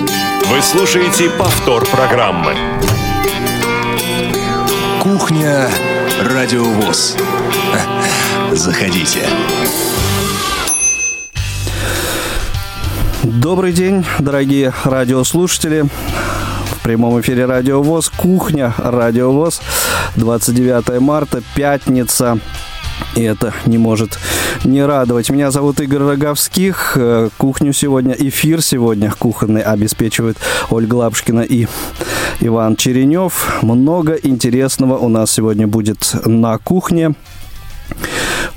Вы слушаете повтор программы. Кухня Радиовоз. Заходите. Добрый день, дорогие радиослушатели. В прямом эфире Радио ВОЗ, кухня Радио ВОЗ, 29 марта, пятница. И это не может не радовать. Меня зовут Игорь Роговских. Э, кухню сегодня, эфир сегодня кухонный обеспечивают Ольга Лапушкина и Иван Черенев. Много интересного у нас сегодня будет на кухне.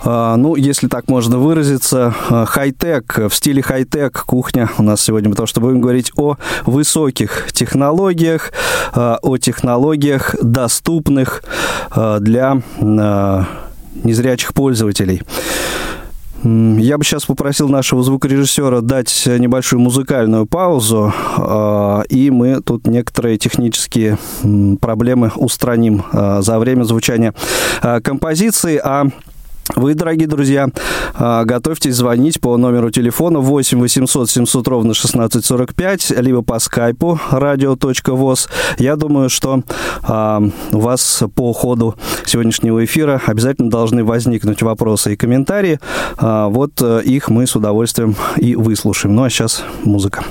А, ну, если так можно выразиться, а, хай-тек, в стиле хай-тек кухня у нас сегодня, потому что будем говорить о высоких технологиях, о технологиях, доступных для незрячих пользователей. Я бы сейчас попросил нашего звукорежиссера дать небольшую музыкальную паузу, и мы тут некоторые технические проблемы устраним за время звучания композиции. А вы, дорогие друзья, а, готовьтесь звонить по номеру телефона 8 800 700 ровно 1645, либо по скайпу radio.voz. Я думаю, что а, у вас по ходу сегодняшнего эфира обязательно должны возникнуть вопросы и комментарии. А, вот э, их мы с удовольствием и выслушаем. Ну а сейчас музыка.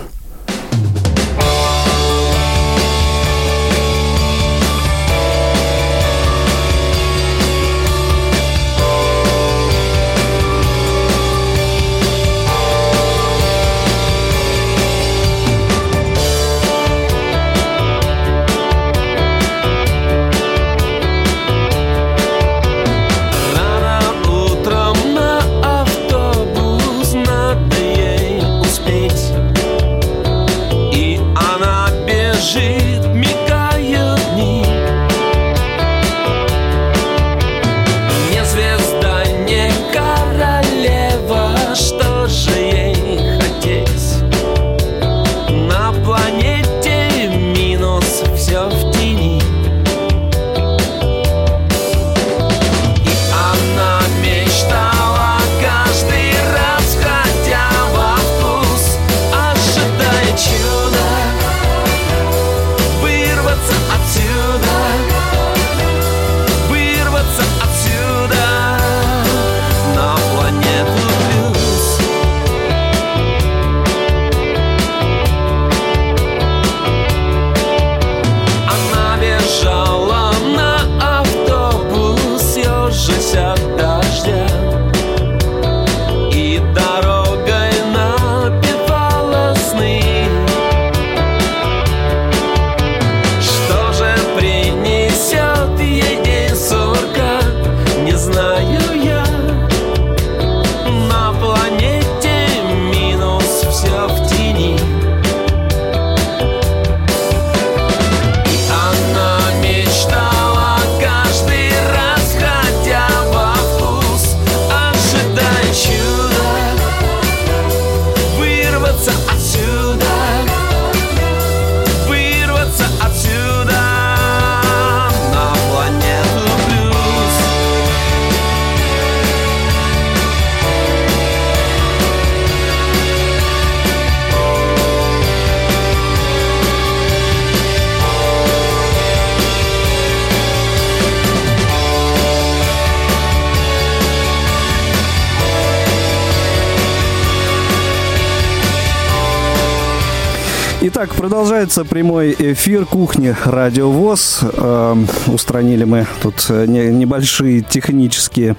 Продолжается прямой эфир кухни Радио ВОЗ. Э, устранили мы тут э, не, небольшие технические,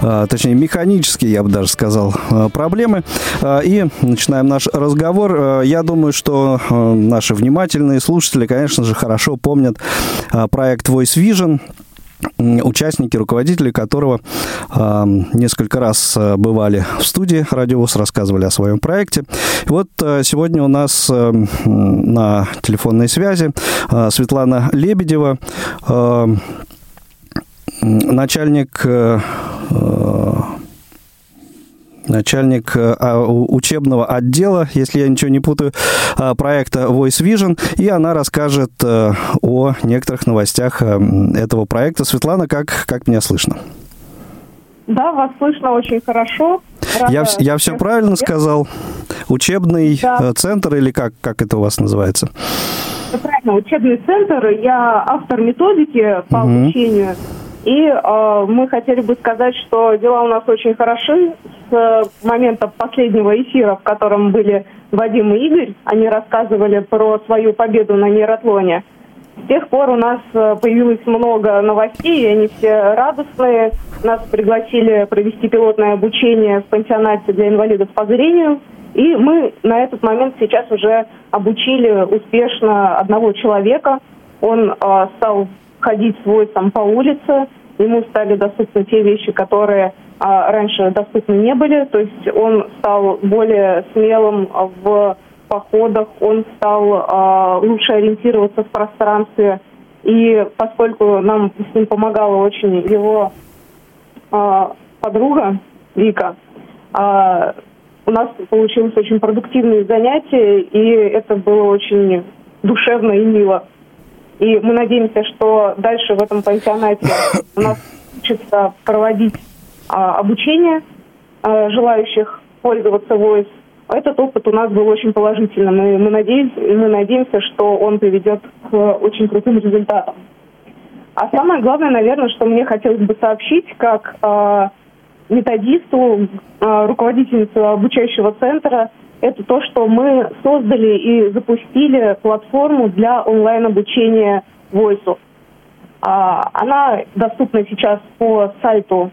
э, точнее механические, я бы даже сказал, э, проблемы. И начинаем наш разговор. Я думаю, что наши внимательные слушатели, конечно же, хорошо помнят проект Voice Vision участники, руководители которого э, несколько раз э, бывали в студии Радиовоз, рассказывали о своем проекте. Вот э, сегодня у нас э, на телефонной связи э, Светлана Лебедева, э, начальник э, начальник э, а, учебного отдела, если я ничего не путаю, а, проекта Voice Vision, и она расскажет э, о некоторых новостях э, этого проекта. Светлана, как, как меня слышно? Да, вас слышно очень хорошо. Я, я все правильно сказал? Учебный да. Центр или как, как это у вас называется? правильно, учебный центр. Я автор методики по угу. обучению. И э, мы хотели бы сказать, что дела у нас очень хороши. С момента последнего эфира, в котором были Вадим и Игорь, они рассказывали про свою победу на нейротлоне. С тех пор у нас э, появилось много новостей, они все радостные. Нас пригласили провести пилотное обучение в пансионате для инвалидов по зрению. И мы на этот момент сейчас уже обучили успешно одного человека. Он э, стал ходить свой там по улице, ему стали доступны те вещи, которые а, раньше доступны не были. То есть он стал более смелым в походах, он стал а, лучше ориентироваться в пространстве. И поскольку нам с ним помогала очень его а, подруга Вика, а, у нас получилось очень продуктивные занятия, и это было очень душевно и мило. И мы надеемся, что дальше в этом пансионате у нас учится проводить а, обучение а, желающих пользоваться Voice. Этот опыт у нас был очень положительным, и мы надеемся, мы надеемся, что он приведет к очень крутым результатам. А самое главное, наверное, что мне хотелось бы сообщить, как э, методисту, э, руководительницу обучающего центра, это то, что мы создали и запустили платформу для онлайн-обучения Voice. А, она доступна сейчас по сайту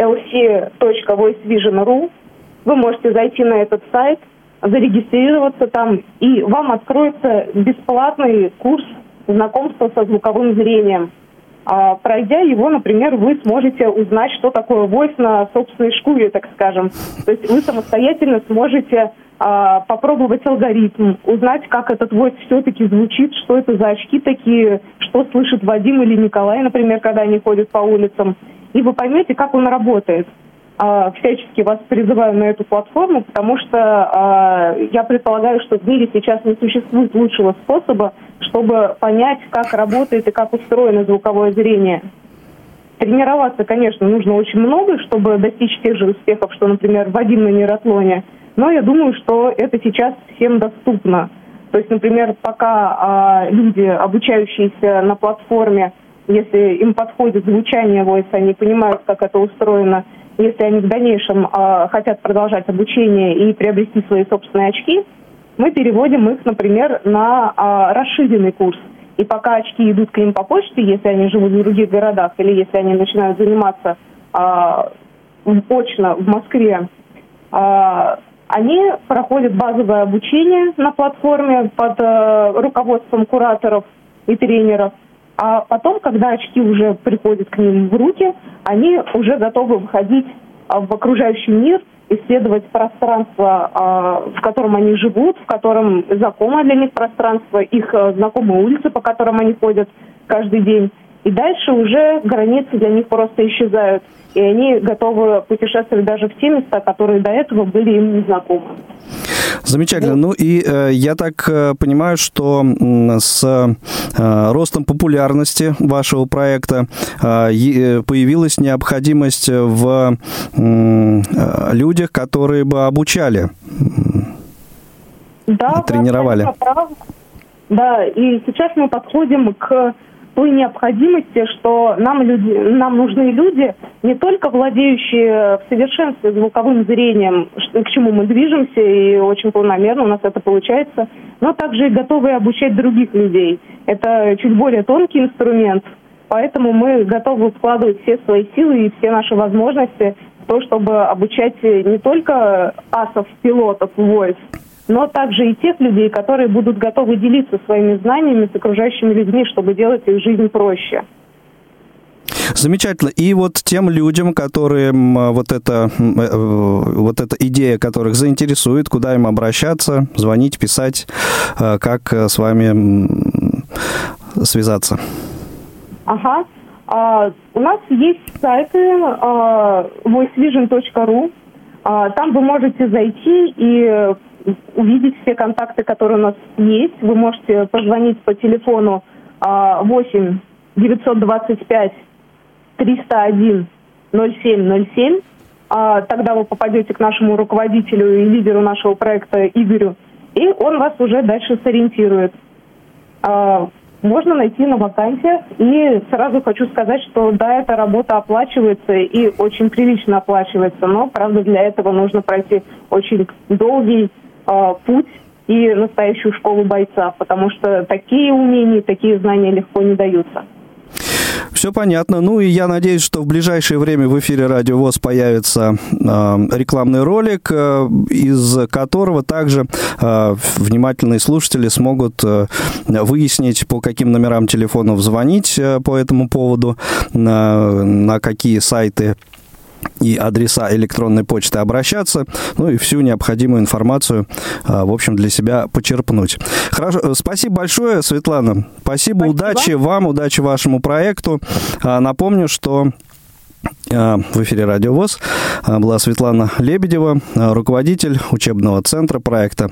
lc.voicevision.ru. Вы можете зайти на этот сайт, зарегистрироваться там, и вам откроется бесплатный курс знакомства со звуковым зрением. А, пройдя его, например, вы сможете узнать, что такое voice на собственной шкуре, так скажем. То есть вы самостоятельно сможете а, попробовать алгоритм, узнать, как этот voice все-таки звучит, что это за очки такие, что слышит Вадим или Николай, например, когда они ходят по улицам. И вы поймете, как он работает. А, всячески вас призываю на эту платформу, потому что а, я предполагаю, что в мире сейчас не существует лучшего способа, чтобы понять, как работает и как устроено звуковое зрение. Тренироваться, конечно, нужно очень много, чтобы достичь тех же успехов, что, например, Вадим на нейротлоне. Но я думаю, что это сейчас всем доступно. То есть, например, пока а, люди, обучающиеся на платформе, если им подходит звучание voice, они понимают, как это устроено, если они в дальнейшем э, хотят продолжать обучение и приобрести свои собственные очки, мы переводим их, например, на э, расширенный курс. И пока очки идут к ним по почте, если они живут в других городах или если они начинают заниматься э, очно в Москве, э, они проходят базовое обучение на платформе под э, руководством кураторов и тренеров – а потом, когда очки уже приходят к ним в руки, они уже готовы выходить а, в окружающий мир, исследовать пространство, а, в котором они живут, в котором знакомое для них пространство, их а, знакомые улицы, по которым они ходят каждый день. И дальше уже границы для них просто исчезают. И они готовы путешествовать даже в те места, которые до этого были им незнакомы. Замечательно. Ну и э, я так э, понимаю, что э, с э, ростом популярности вашего проекта э, э появилась необходимость в э, людях, которые бы обучали, да, тренировали. Да, да, и сейчас мы подходим к той необходимости, что нам, люди, нам нужны люди, не только владеющие в совершенстве звуковым зрением, к чему мы движемся, и очень планомерно у нас это получается, но также и готовые обучать других людей. Это чуть более тонкий инструмент, поэтому мы готовы вкладывать все свои силы и все наши возможности в то, чтобы обучать не только асов, пилотов, войск, но также и тех людей, которые будут готовы делиться своими знаниями с окружающими людьми, чтобы делать их жизнь проще. Замечательно. И вот тем людям, которым вот эта, э, вот эта идея, которых заинтересует, куда им обращаться, звонить, писать, э, как с вами связаться? Ага. А, у нас есть сайты а, voicevision.ru. А, там вы можете зайти и увидеть все контакты, которые у нас есть. Вы можете позвонить по телефону 8 925 301 0707 а, тогда вы попадете к нашему руководителю и лидеру нашего проекта Игорю, и он вас уже дальше сориентирует. А, можно найти на вакансиях. И сразу хочу сказать, что да, эта работа оплачивается и очень прилично оплачивается, но, правда, для этого нужно пройти очень долгий путь и настоящую школу бойца, потому что такие умения, такие знания легко не даются. Все понятно. Ну и я надеюсь, что в ближайшее время в эфире Радио ВОЗ появится э, рекламный ролик, э, из которого также э, внимательные слушатели смогут э, выяснить, по каким номерам телефонов звонить э, по этому поводу, на, на какие сайты и адреса электронной почты обращаться, ну и всю необходимую информацию, а, в общем, для себя почерпнуть. Хорошо, э, спасибо большое, Светлана. Спасибо, спасибо. удачи вам, удачи вашему проекту. А, напомню, что а, в эфире Радио ВОЗ была Светлана Лебедева, руководитель учебного центра проекта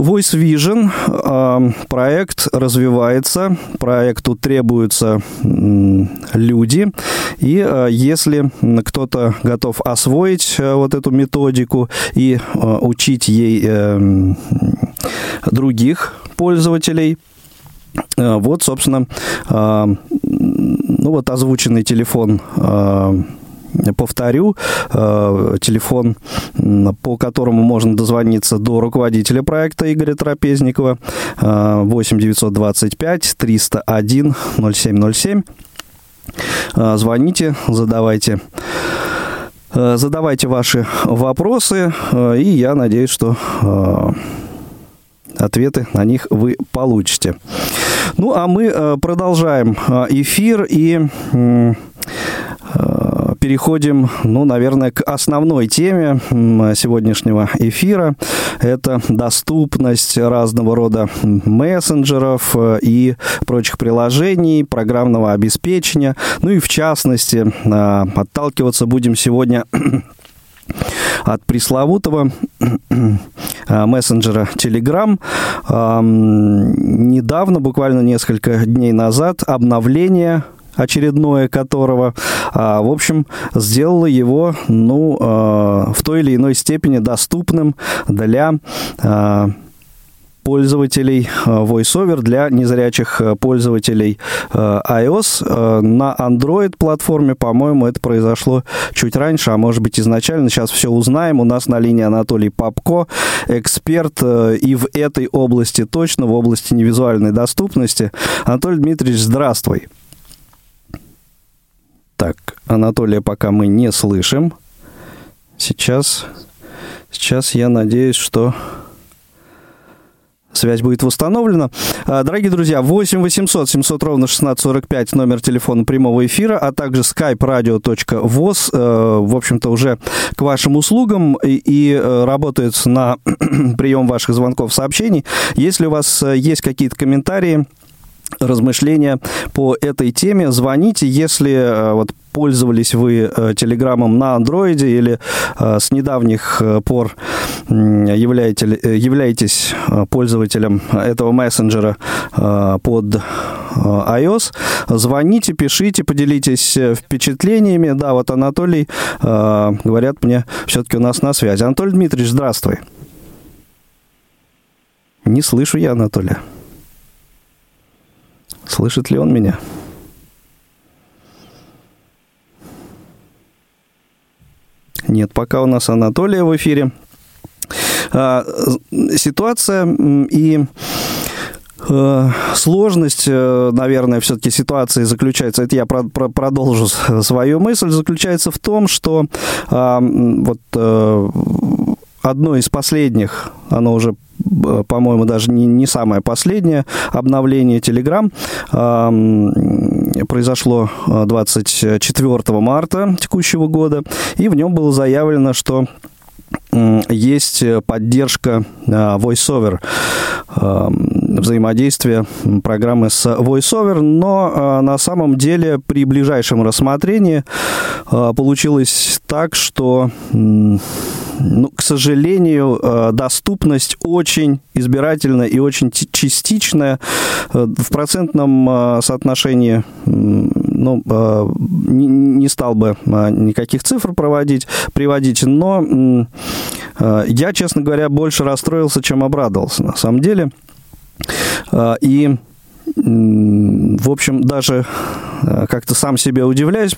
Voice Vision проект развивается, проекту требуются люди, и а, если кто-то готов освоить а, вот эту методику и а, учить ей э, других пользователей, вот, собственно, ну вот озвученный телефон Повторю, э, телефон, по которому можно дозвониться до руководителя проекта Игоря Трапезникова, 8 925 301 0707. Звоните, задавайте э, задавайте ваши вопросы, э, и я надеюсь, что ответы на них вы получите. Ну, а мы продолжаем эфир и переходим, ну, наверное, к основной теме сегодняшнего эфира. Это доступность разного рода мессенджеров э, и прочих приложений, программного обеспечения. Ну и в частности, э, отталкиваться будем сегодня от пресловутого э, мессенджера Telegram. Недавно, буквально несколько дней назад, обновление очередное которого, а, в общем, сделало его, ну, а, в той или иной степени доступным для а, пользователей VoiceOver для незрячих пользователей iOS. На Android-платформе, по-моему, это произошло чуть раньше, а может быть изначально. Сейчас все узнаем. У нас на линии Анатолий Попко, эксперт и в этой области точно, в области невизуальной доступности. Анатолий Дмитриевич, здравствуй. Так, Анатолия пока мы не слышим. Сейчас, сейчас я надеюсь, что Связь будет восстановлена. А, дорогие друзья, 8 800 700 ровно 1645 номер телефона прямого эфира, а также skype radio.voz, э, в общем-то, уже к вашим услугам и, и э, работает на прием ваших звонков, сообщений. Если у вас э, есть какие-то комментарии, размышления по этой теме, звоните, если э, вот пользовались вы э, Телеграмом на андроиде или э, с недавних пор являете, являетесь пользователем этого мессенджера под iOS, звоните, пишите, поделитесь впечатлениями. Да, вот Анатолий, говорят мне, все-таки у нас на связи. Анатолий Дмитриевич, здравствуй. Не слышу я Анатолия. Слышит ли он меня? Нет, пока у нас Анатолия в эфире. А, ситуация и э, сложность, э, наверное, все-таки ситуации заключается, это я про, про, продолжу свою мысль, заключается в том, что а, вот э, одно из последних, оно уже по-моему, даже не, не самое последнее обновление. Telegram произошло 24 марта текущего года, и в нем было заявлено, что есть поддержка VoiceOver, взаимодействие программы с VoiceOver, но на самом деле при ближайшем рассмотрении получилось так, что ну, к сожалению, э, доступность очень избирательная и очень частичная. Э, в процентном э, соотношении ну, не стал бы никаких цифр проводить, приводить, но я, честно говоря, больше расстроился, чем обрадовался, на самом деле. И в общем, даже э, как-то сам себе удивляюсь,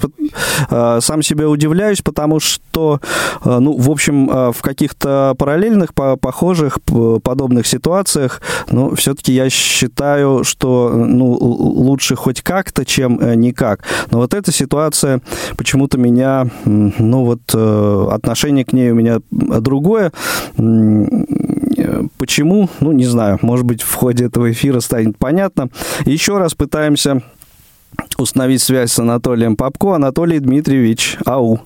э, сам себе удивляюсь, потому что, э, ну, в общем, в каких-то параллельных, похожих, подобных ситуациях, ну, все-таки я считаю, что, ну, лучше хоть как-то, чем никак. Но вот эта ситуация почему-то меня, ну, вот отношение к ней у меня другое. Почему? Ну, не знаю. Может быть, в ходе этого эфира станет понятно. Еще раз пытаемся установить связь с Анатолием Попко. Анатолий Дмитриевич, ау.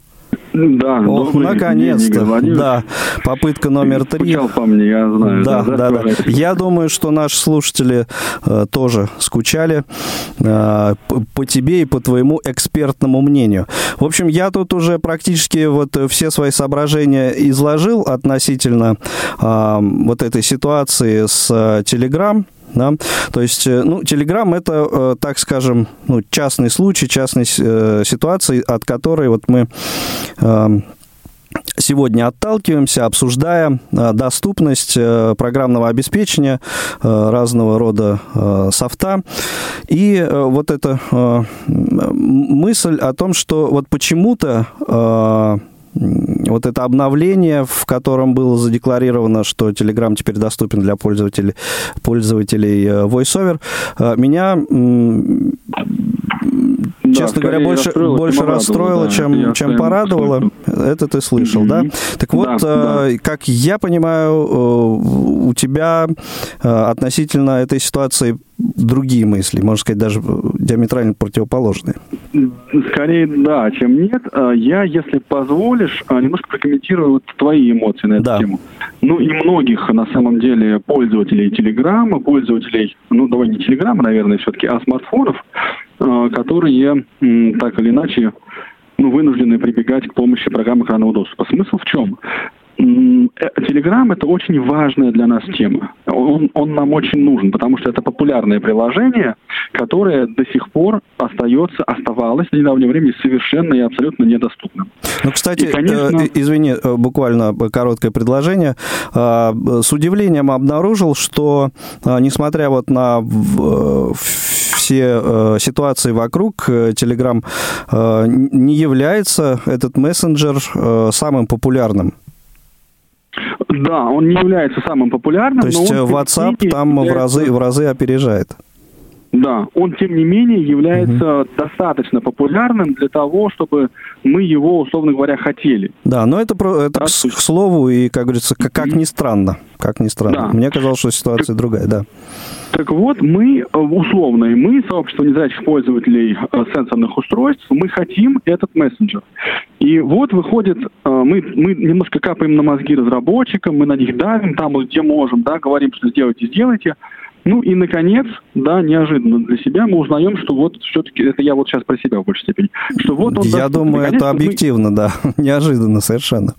Да, Ох, наконец-то. Да, попытка номер три. По мне, я знаю. Да, да, да. да. Я думаю, что наши слушатели э, тоже скучали э, по тебе и по твоему экспертному мнению. В общем, я тут уже практически вот все свои соображения изложил относительно э, вот этой ситуации с Telegram. Да? То есть, э, ну, Telegram это, э, так скажем, ну, частный случай, частная э, ситуация, от которой вот мы эм, сегодня отталкиваемся, обсуждая доступность программного обеспечения разного рода софта. И вот эта мысль о том, что вот почему-то вот это обновление, в котором было задекларировано, что Telegram теперь доступен для пользователей, пользователей э, VoiceOver, э, меня да, честно говоря, больше, расстроило, больше чем расстроило, да, чем, чем порадовало. Это ты слышал, mm-hmm. да? Так вот, да, э, как я понимаю, у тебя относительно этой ситуации другие мысли, можно сказать, даже диаметрально противоположные. Скорее да, чем нет. А, я, если позволишь, а, немножко прокомментирую вот твои эмоции на эту да. тему. Ну и многих, на самом деле, пользователей Телеграма, пользователей, ну давай не Телеграма, наверное, все-таки, а смартфонов, а, которые так или иначе ну, вынуждены прибегать к помощи программы экранного доступа. Смысл в чем? Телеграм это очень важная для нас тема. Он, он нам очень нужен, потому что это популярное приложение, которое до сих пор остается, оставалось на недавнее время совершенно и абсолютно недоступным. Ну, кстати, и, конечно... э, извини, э, буквально короткое предложение. А, с удивлением обнаружил, что а, несмотря вот на все э, ситуации вокруг, Telegram не является этот мессенджер самым популярным. Да, он не является самым популярным. То есть WhatsApp там в разы, в разы опережает. Да, он тем не менее является угу. достаточно популярным для того, чтобы мы его, условно говоря, хотели. Да, но это, это да, к, к слову, и, как говорится, как, как ни странно. Как ни странно. Да. Мне казалось, что ситуация так, другая, да. Так вот, мы, э, условно, мы, сообщество незрячих пользователей э, сенсорных устройств, мы хотим этот мессенджер. И вот выходит, э, мы, мы немножко капаем на мозги разработчикам, мы на них давим, там, где можем, да, говорим, что сделайте, сделайте. Ну и, наконец, да, неожиданно для себя мы узнаем, что вот все-таки, это я вот сейчас про себя в большей степени, что вот он... Я думаю, это объективно, мы... да, неожиданно совершенно.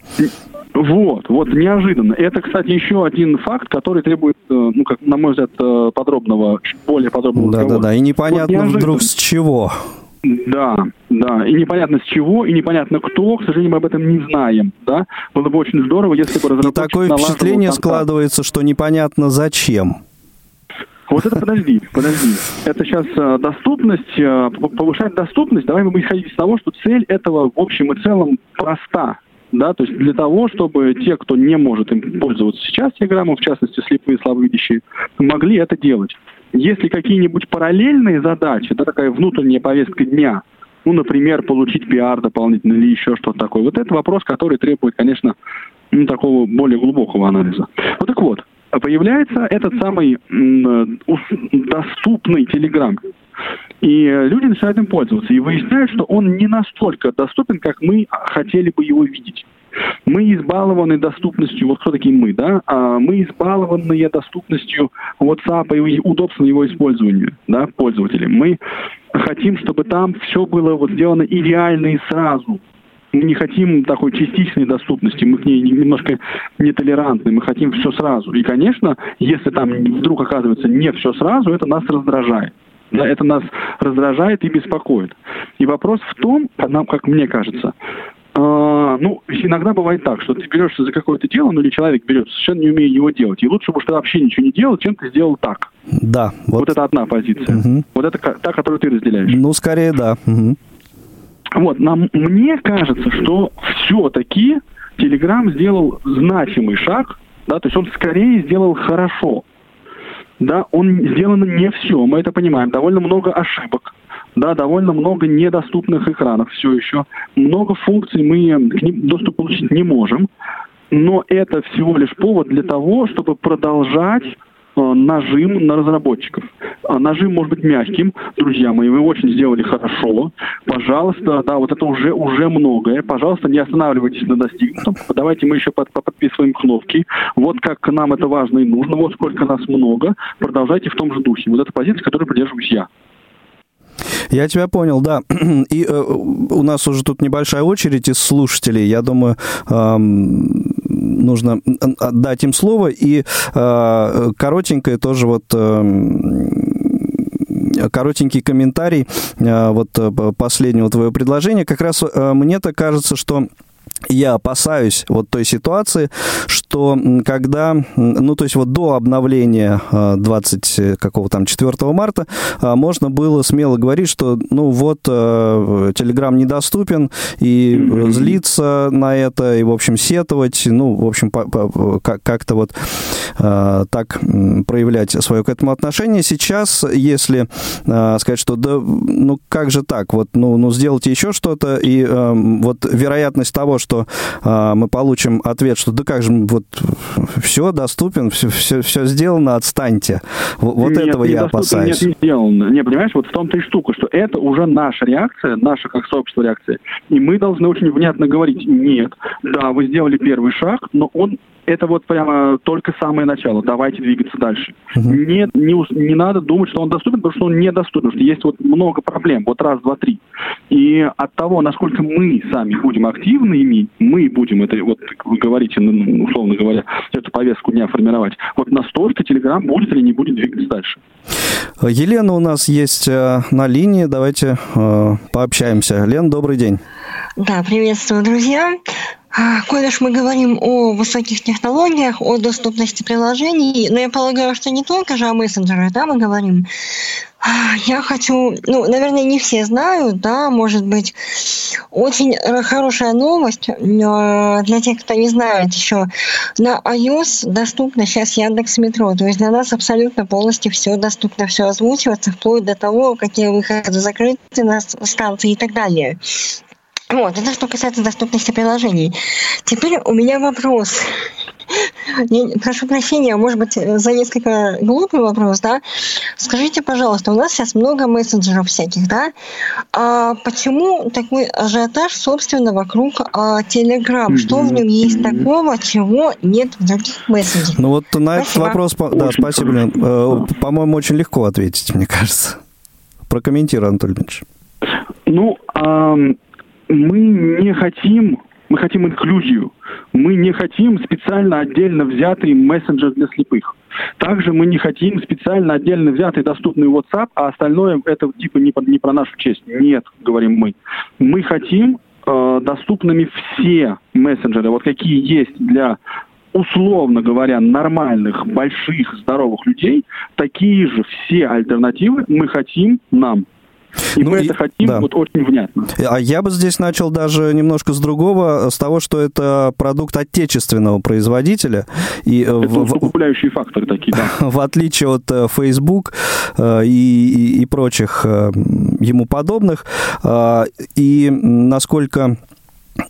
Вот, вот, неожиданно. Это, кстати, еще один факт, который требует, э, ну, как, на мой взгляд, э, подробного, более подробного Да, разговора. да, да, и непонятно вот вдруг с чего. Да, да, и непонятно с чего, и непонятно кто, к сожалению, мы об этом не знаем, да. Было бы очень здорово, если бы разработчик И такое впечатление складывается, что непонятно зачем. Вот это подожди, подожди. Это сейчас э, доступность, э, повышать доступность. Давай мы будем исходить из того, что цель этого в общем и целом проста. Да, то есть для того, чтобы те, кто не может им пользоваться сейчас Телеграмом, в частности слепые слабовидящие, могли это делать. Если какие-нибудь параллельные задачи, да, такая внутренняя повестка дня, ну, например, получить пиар дополнительно или еще что-то такое, вот это вопрос, который требует, конечно, ну, такого более глубокого анализа. Вот так вот, появляется этот самый доступный Телеграм. И люди начинают им пользоваться. И выясняют, что он не настолько доступен, как мы хотели бы его видеть. Мы избалованы доступностью, вот кто такие мы, да? А мы избалованы доступностью WhatsApp и удобством его использования, да, пользователям. Мы хотим, чтобы там все было вот сделано идеально и сразу мы не хотим такой частичной доступности, мы к ней немножко нетолерантны, мы хотим все сразу. И, конечно, если там вдруг оказывается не все сразу, это нас раздражает. Да, это нас раздражает и беспокоит. И вопрос в том, нам, как мне кажется, э, ну, иногда бывает так, что ты берешься за какое-то дело, ну или человек берется, совершенно не умея его делать. И лучше бы, что вообще ничего не делал, чем ты сделал так. Да. Вот, вот это одна позиция. Угу. Вот это та, которую ты разделяешь. Ну, скорее, да. Угу. Вот, нам, мне кажется, что все-таки Telegram сделал значимый шаг, да, то есть он скорее сделал хорошо. Да, он сделано не все, мы это понимаем. Довольно много ошибок, да, довольно много недоступных экранов все еще. Много функций мы к ним доступ получить не можем. Но это всего лишь повод для того, чтобы продолжать нажим на разработчиков. А нажим может быть мягким, друзья мои, вы очень сделали хорошо. Пожалуйста, да, вот это уже, уже многое. Пожалуйста, не останавливайтесь на достигнутом. Давайте мы еще под, подписываем кнопки. Вот как нам это важно и нужно. Вот сколько нас много. Продолжайте в том же духе. Вот эта позиция, которой придерживаюсь я. Я тебя понял, да. И э, у нас уже тут небольшая очередь из слушателей. Я думаю, эм, нужно отдать им слово. И э, коротенькое тоже вот... Э, коротенький комментарий э, вот э, последнего твоего предложения. Как раз мне-то кажется, что я опасаюсь вот той ситуации, что когда, ну, то есть вот до обновления 20, э, какого там, 4 марта а, можно было смело говорить, что, ну, вот, Telegram э, недоступен, и злиться на это, и, в общем, сетовать, ну, в общем, как-то вот а, так проявлять свое к этому отношение. Сейчас, если а, сказать, что, да, ну, как же так, вот, ну, ну сделайте еще что-то, и вот вероятность того, что мы получим ответ, что да как же, вот все доступен, все, все, все сделано, отстаньте. Вот нет, этого я опасаюсь. Нет, не сделано. Не, понимаешь, вот в том-то и штука, что это уже наша реакция, наша как сообщество реакция. И мы должны очень внятно говорить, нет, да, вы сделали первый шаг, но он это вот прямо только самое начало. Давайте двигаться дальше. Угу. Не, не, не надо думать, что он доступен, потому что он недоступен. Потому что есть вот много проблем. Вот раз, два, три. И от того, насколько мы сами будем активными, мы будем это, вот вы говорите, ну, ну, условно говоря, эту повестку дня формировать, вот настолько Телеграм будет или не будет двигаться дальше. Елена у нас есть э, на линии. Давайте э, пообщаемся. Лен, добрый день. Да, приветствую, друзья. А, коль уж мы говорим о высоких технологиях, о доступности приложений, но я полагаю, что не только же о мессенджерах, да, мы говорим. Я хочу, ну, наверное, не все знают, да, может быть, очень хорошая новость для тех, кто не знает еще. На iOS доступно сейчас Яндекс Метро, то есть для нас абсолютно полностью все доступно, все озвучивается, вплоть до того, какие выходы закрыты на станции и так далее. Вот, это что касается доступности приложений. Теперь у меня вопрос. Прошу прощения, может быть, за несколько глупый вопрос, да? Скажите, пожалуйста, у нас сейчас много мессенджеров всяких, да? А почему такой ажиотаж, собственно, вокруг а, Telegram? Что в нем есть такого, чего нет в других мессенджерах? Ну вот на спасибо. этот вопрос, да, спасибо, Лен. Э, по-моему, очень легко ответить, мне кажется. Прокомментируй, Анатолий Ильич. Ну, мы не хотим, мы хотим инклюзию. Мы не хотим специально отдельно взятый мессенджер для слепых. Также мы не хотим специально отдельно взятый доступный WhatsApp, а остальное это типа не, не про нашу честь. Нет, говорим мы. Мы хотим э, доступными все мессенджеры, вот какие есть для условно говоря, нормальных, больших, здоровых людей, такие же все альтернативы мы хотим нам. И ну, мы и, это хотим да. вот очень внятно. А я бы здесь начал даже немножко с другого, с того, что это продукт отечественного производителя. И это в, усугубляющие факторы такие, да. В отличие от э, Facebook э, и, и, и прочих э, ему подобных. И насколько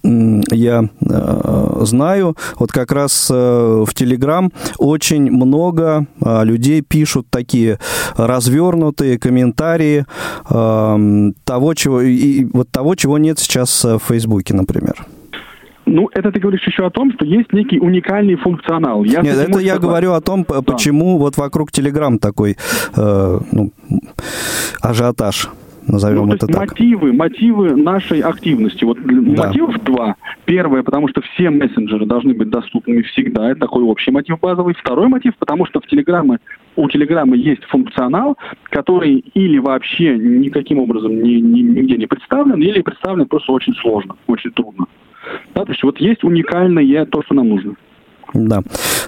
я э, знаю, вот как раз э, в Телеграм очень много э, людей пишут такие развернутые комментарии э, того, чего, и, вот того, чего нет сейчас в Фейсбуке, например. Ну, это ты говоришь еще о том, что есть некий уникальный функционал. Я Нет, это я говорю о том, почему да. вот вокруг Телеграм такой э, ну, ажиотаж назовем ну, это так. Мотивы, мотивы нашей активности. Вот да. мотивов два. Первое, потому что все мессенджеры должны быть доступными всегда. Это такой общий мотив базовый. Второй мотив, потому что в Телеграме у Телеграма есть функционал, который или вообще никаким образом ни, ни, нигде не представлен, или представлен просто очень сложно, очень трудно. Да, то есть вот есть уникальное то, что нам нужно. Да.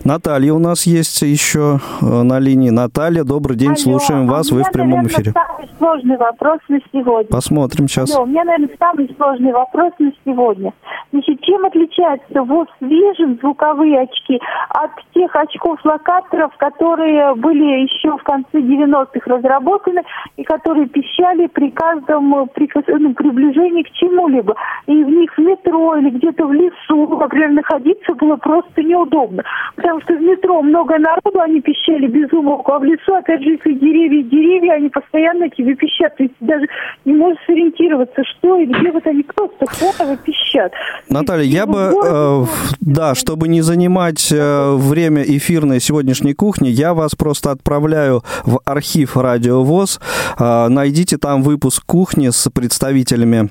Наталья у нас есть еще э, на линии. Наталья, добрый день, Алло, слушаем вас, а вы в прямом наверное, эфире. самый сложный вопрос на сегодня. Посмотрим сейчас. Алло, у меня, наверное, самый сложный вопрос на сегодня. Значит, чем отличается WOS Vision, звуковые очки, от тех очков-локаторов, которые были еще в конце 90-х разработаны и которые пищали при каждом при, ну, приближении к чему-либо. И в них в метро или где-то в лесу, например, находиться было просто неудобно удобно. Потому что в метро много народу, они пищали без умолку, а в лесу, опять же, если деревья деревья, они постоянно тебе пищат. То есть даже не можешь сориентироваться, что и где вот они просто фоново пищат. Наталья, я бы, э, да, чтобы не занимать э, время эфирной сегодняшней кухни, я вас просто отправляю в архив Радио ВОЗ. Э, найдите там выпуск кухни с представителями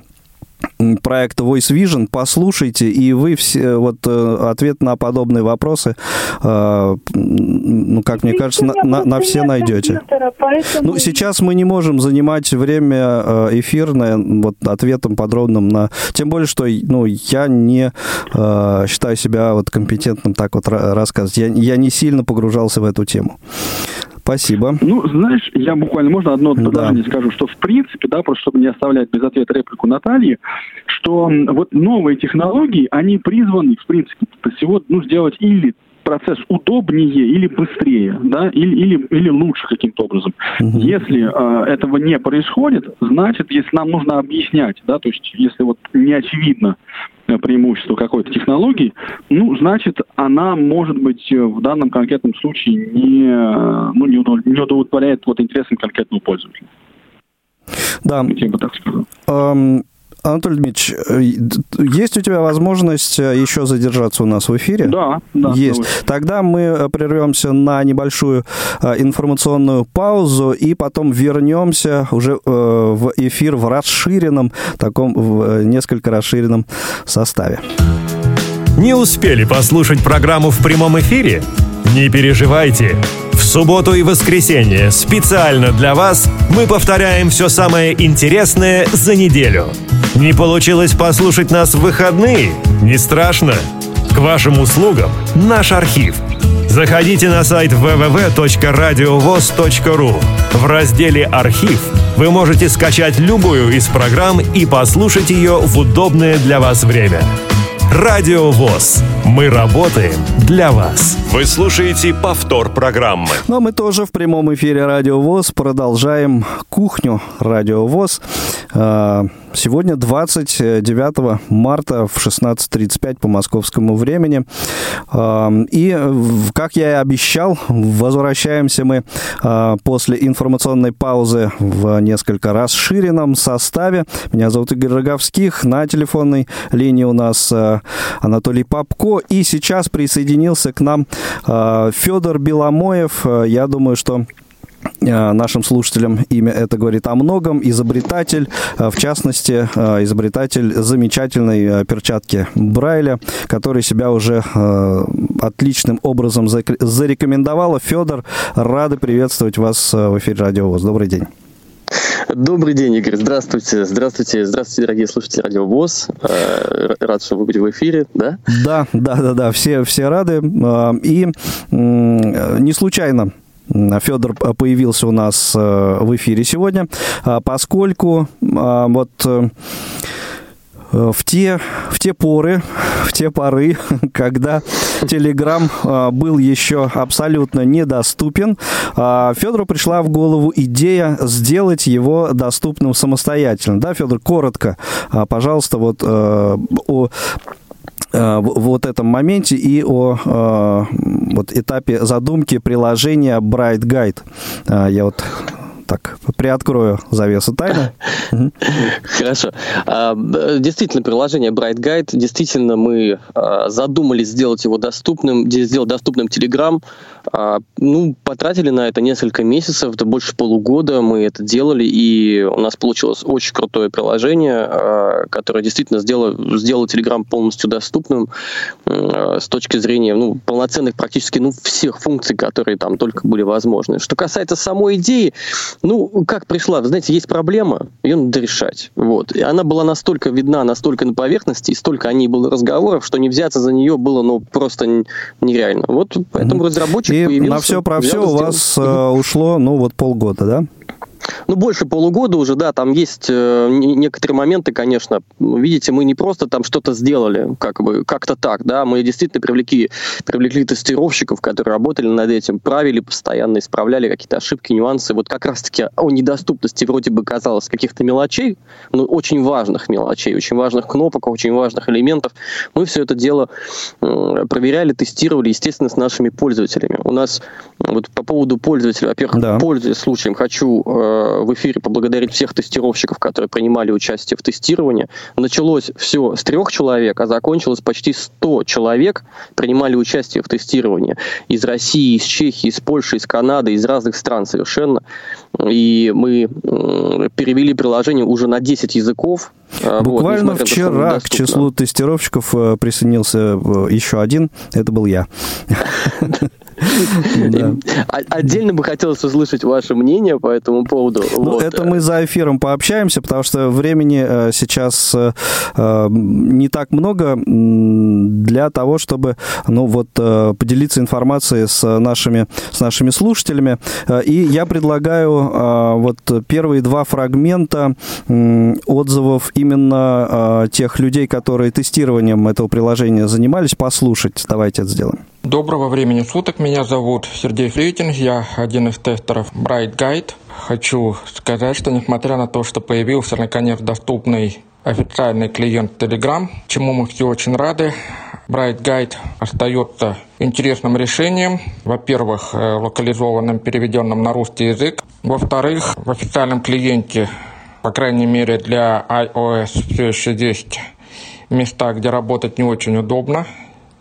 проекта Voice Vision, послушайте, и вы все, вот э, ответ на подобные вопросы, э, ну, как мне кажется, на, на, на все найдете. Ну, сейчас мы не можем занимать время э, эфирное вот ответом подробным на... Тем более, что ну, я не считаю себя вот компетентным так вот рассказывать. Я, я не сильно погружался в эту тему. Спасибо. Ну, знаешь, я буквально, можно одно предложение да. скажу, что в принципе, да, просто чтобы не оставлять без ответа реплику Натальи, что вот новые технологии, они призваны, в принципе, всего ну, сделать или процесс удобнее или быстрее, да, или, или, или лучше каким-то образом. Угу. Если э, этого не происходит, значит, если нам нужно объяснять, да, то есть если вот не очевидно, Э, преимущество какой-то технологии, ну, значит, она, может быть, э, в данном конкретном случае не, ну, не, удовлетворяет вот интересам конкретного пользователя. Да. Я бы так сказал. Анатолий Дмитриевич, э, есть у тебя возможность э, еще задержаться у нас в эфире? Да, да. Есть. Давай. Тогда мы э, прервемся на небольшую информационную паузу и потом вернемся уже в эфир в расширенном, таком в несколько расширенном составе. Не успели послушать программу в прямом эфире? Не переживайте. В субботу и воскресенье специально для вас мы повторяем все самое интересное за неделю. Не получилось послушать нас в выходные? Не страшно. К вашим услугам наш архив. Заходите на сайт www.radiovoz.ru. В разделе «Архив» вы можете скачать любую из программ и послушать ее в удобное для вас время. Радио ВОЗ. Мы работаем для вас. Вы слушаете повтор программы. Ну, а мы тоже в прямом эфире Радио ВОЗ продолжаем кухню Радио ВОЗ. А, сегодня 29 марта в 16.35 по московскому времени. А, и, как я и обещал, возвращаемся мы после информационной паузы в несколько расширенном составе. Меня зовут Игорь Роговских. На телефонной линии у нас Анатолий Попко. И сейчас присоединился к нам а, Федор Беломоев. Я думаю, что а, нашим слушателям имя это говорит о многом. Изобретатель, а, в частности, изобретатель замечательной перчатки Брайля, который себя уже отличным образом зарекомендовала. Федор, рады приветствовать вас в эфире Радио ВОЗ. Добрый день. Добрый день, Игорь. Здравствуйте. Здравствуйте. Здравствуйте, дорогие слушатели Радио ВОЗ. Э, рад, что вы будете в эфире, да? Да, да, да, да. Все, все рады. Э, и не случайно Федор появился у нас э, в эфире сегодня, поскольку вот Э, в те, в те поры, в те поры, когда Телеграм э, был еще абсолютно недоступен, э, Федору пришла в голову идея сделать его доступным самостоятельно. Да, Федор, коротко, пожалуйста, вот о вот этом моменте и о вот этапе задумки приложения Bright Guide. Я вот так приоткрою завесу тайны. Хорошо. А, действительно, приложение Bright Guide, действительно, мы а, задумались сделать его доступным, сделать доступным Telegram. А, ну, потратили на это несколько месяцев, это больше полугода мы это делали, и у нас получилось очень крутое приложение, которое действительно сделало, сделало Telegram полностью доступным с точки зрения ну, полноценных практически ну, всех функций, которые там только были возможны. Что касается самой идеи, ну, как пришла, вы знаете, есть проблема, ее надо решать. Вот. И она была настолько видна, настолько на поверхности, и столько о ней было разговоров, что не взяться за нее было, ну, просто нереально. Вот поэтому разработчик и появился. на все про все у вас э, ушло, ну, вот полгода, да? Ну, больше полугода уже, да, там есть э, некоторые моменты, конечно. Видите, мы не просто там что-то сделали, как бы, как-то так, да, мы действительно привлекли, привлекли тестировщиков, которые работали над этим, правили постоянно, исправляли какие-то ошибки, нюансы. Вот как раз-таки о недоступности вроде бы казалось каких-то мелочей, но очень важных мелочей, очень важных кнопок, очень важных элементов. Мы все это дело э, проверяли, тестировали, естественно, с нашими пользователями. У нас вот по поводу пользователя, во-первых, да. пользуясь случаем, хочу Э, в эфире поблагодарить всех тестировщиков, которые принимали участие в тестировании. Началось все с трех человек, а закончилось почти 100 человек принимали участие в тестировании. Из России, из Чехии, из Польши, из Канады, из разных стран совершенно. И мы перевели приложение уже на 10 языков. А, Буквально вот, вчера к числу тестировщиков э, присоединился э, еще один. Это был я. Отдельно бы хотелось услышать ваше мнение по этому поводу. Ну, это мы за эфиром пообщаемся, потому что времени э, сейчас э, э, не так много для того, чтобы, ну, вот, поделиться информацией с нашими, с нашими слушателями. И я предлагаю вот первые два фрагмента отзывов именно тех людей, которые тестированием этого приложения занимались, послушать. Давайте это сделаем. Доброго времени суток, меня зовут Сергей Флейтин, я один из тестеров Bright Guide. Хочу сказать, что несмотря на то, что появился наконец доступный официальный клиент Telegram, чему мы все очень рады, Bright Guide остается интересным решением. Во-первых, э, локализованным, переведенным на русский язык. Во-вторых, в официальном клиенте, по крайней мере для iOS, все еще есть места, где работать не очень удобно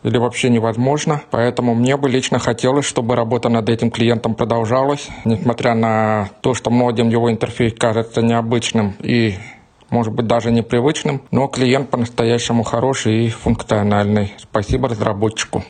или вообще невозможно. Поэтому мне бы лично хотелось, чтобы работа над этим клиентом продолжалась, несмотря на то, что многим его интерфейс кажется необычным и может быть даже непривычным, но клиент по-настоящему хороший и функциональный. Спасибо разработчику.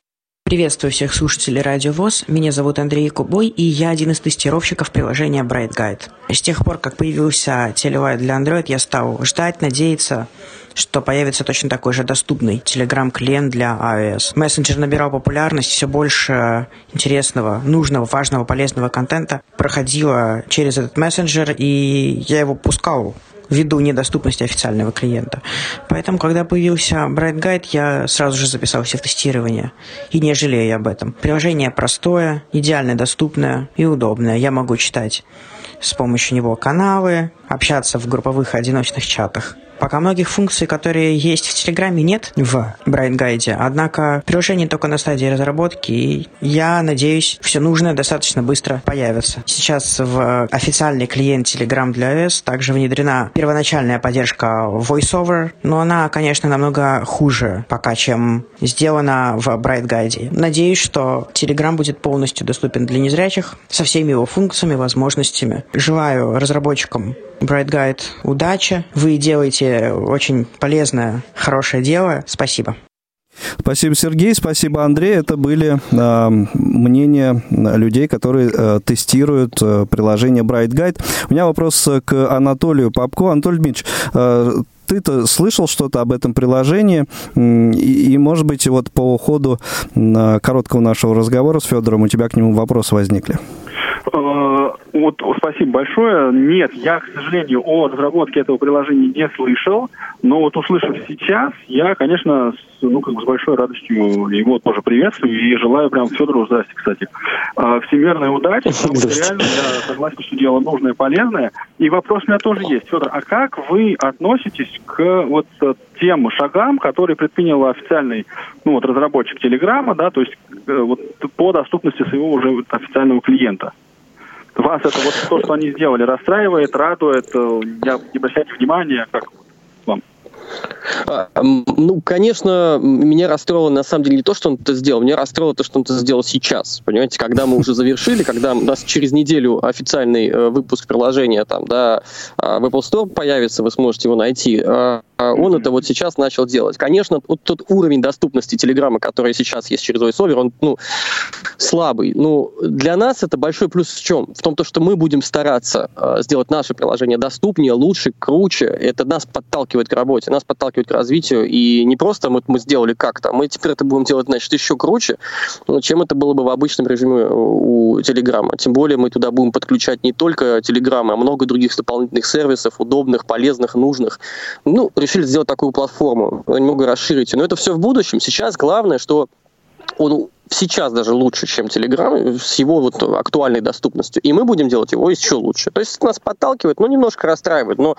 Приветствую всех слушателей Радио ВОЗ. Меня зовут Андрей Кубой, и я один из тестировщиков приложения Bright Guide. С тех пор, как появился Телевайт для Android, я стал ждать, надеяться, что появится точно такой же доступный Telegram-клиент для iOS. Мессенджер набирал популярность, все больше интересного, нужного, важного, полезного контента проходило через этот мессенджер, и я его пускал ввиду недоступности официального клиента. Поэтому, когда появился Bright Guide, я сразу же записался в тестирование. И не жалею об этом. Приложение простое, идеально доступное и удобное. Я могу читать с помощью него каналы, общаться в групповых одиночных чатах. Пока многих функций, которые есть в Телеграме, нет в Bright Guide. Однако приложение только на стадии разработки, и я надеюсь, все нужное достаточно быстро появится. Сейчас в официальный клиент Telegram для iOS также внедрена первоначальная поддержка VoiceOver, но она, конечно, намного хуже пока, чем сделана в Bright Guide. Надеюсь, что Telegram будет полностью доступен для незрячих со всеми его функциями, возможностями. Желаю разработчикам Bright Guide удачи. Вы делаете очень полезное, хорошее дело. Спасибо. Спасибо, Сергей. Спасибо, Андрей. Это были э, мнения людей, которые э, тестируют э, приложение Bright Guide. У меня вопрос к Анатолию Попко. Анатолий Дмитриевич, э, ты-то слышал что-то об этом приложении? И, и, может быть, вот по ходу э, короткого нашего разговора с Федором у тебя к нему вопросы возникли? Вот спасибо большое. Нет, я, к сожалению, о разработке этого приложения не слышал, но вот услышав сейчас, я, конечно, с, ну, как бы с большой радостью его тоже приветствую и желаю прям Федору, здрасте, кстати, э, всемирной удачи, реально я согласен, что дело нужное и полезное. И вопрос у меня тоже есть. Федор, а как вы относитесь к вот тем шагам, которые предпринял официальный ну, вот, разработчик Телеграма, да, то есть э, вот, по доступности своего уже официального клиента? Вас это вот то, что они сделали, расстраивает, радует, э, не обращайте внимания, как вам? А, ну, конечно, меня расстроило на самом деле не то, что он это сделал, меня расстроило то, что он это сделал сейчас. Понимаете, когда мы уже завершили, когда у нас через неделю официальный э, выпуск приложения там, да, а, в Apple Store появится, вы сможете его найти. А, а он это вот сейчас начал делать. Конечно, вот тот уровень доступности Телеграма, который сейчас есть через VoiceOver, он ну, слабый. Но ну, для нас это большой плюс в чем? В том, то, что мы будем стараться э, сделать наше приложение доступнее, лучше, круче. Это нас подталкивает к работе, нас подталкивает к развитию. И не просто мы, мы сделали как-то, мы теперь это будем делать, значит, еще круче, чем это было бы в обычном режиме у Телеграма. Тем более мы туда будем подключать не только Телеграм, а много других дополнительных сервисов, удобных, полезных, нужных. Ну, решили сделать такую платформу, немного расширить. Но это все в будущем. Сейчас главное, что он сейчас даже лучше, чем Telegram, с его вот актуальной доступностью. И мы будем делать его еще лучше. То есть нас подталкивает, но немножко расстраивает. Но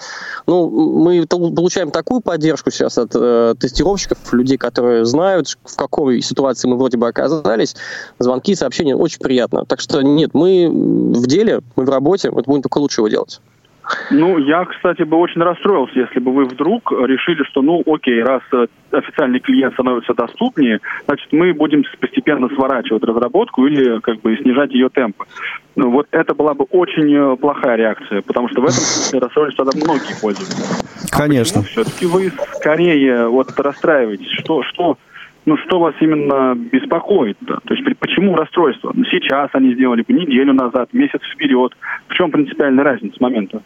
ну, мы получаем такую поддержку сейчас от э, тестировщиков, людей, которые знают, в какой ситуации мы вроде бы оказались. Звонки, сообщения, очень приятно. Так что нет, мы в деле, мы в работе, мы будем только лучше его делать. Ну, я, кстати, бы очень расстроился, если бы вы вдруг решили, что, ну, окей, раз э, официальный клиент становится доступнее, значит, мы будем постепенно сворачивать разработку или как бы снижать ее темпы. Ну, вот это была бы очень э, плохая реакция, потому что в этом смысле расстроились тогда многие пользователи. Конечно. А все-таки вы скорее вот расстраиваетесь, что, что ну что вас именно беспокоит? Да? То есть почему расстройство? Ну, сейчас они сделали бы неделю назад, месяц вперед. В чем принципиальная разница момента?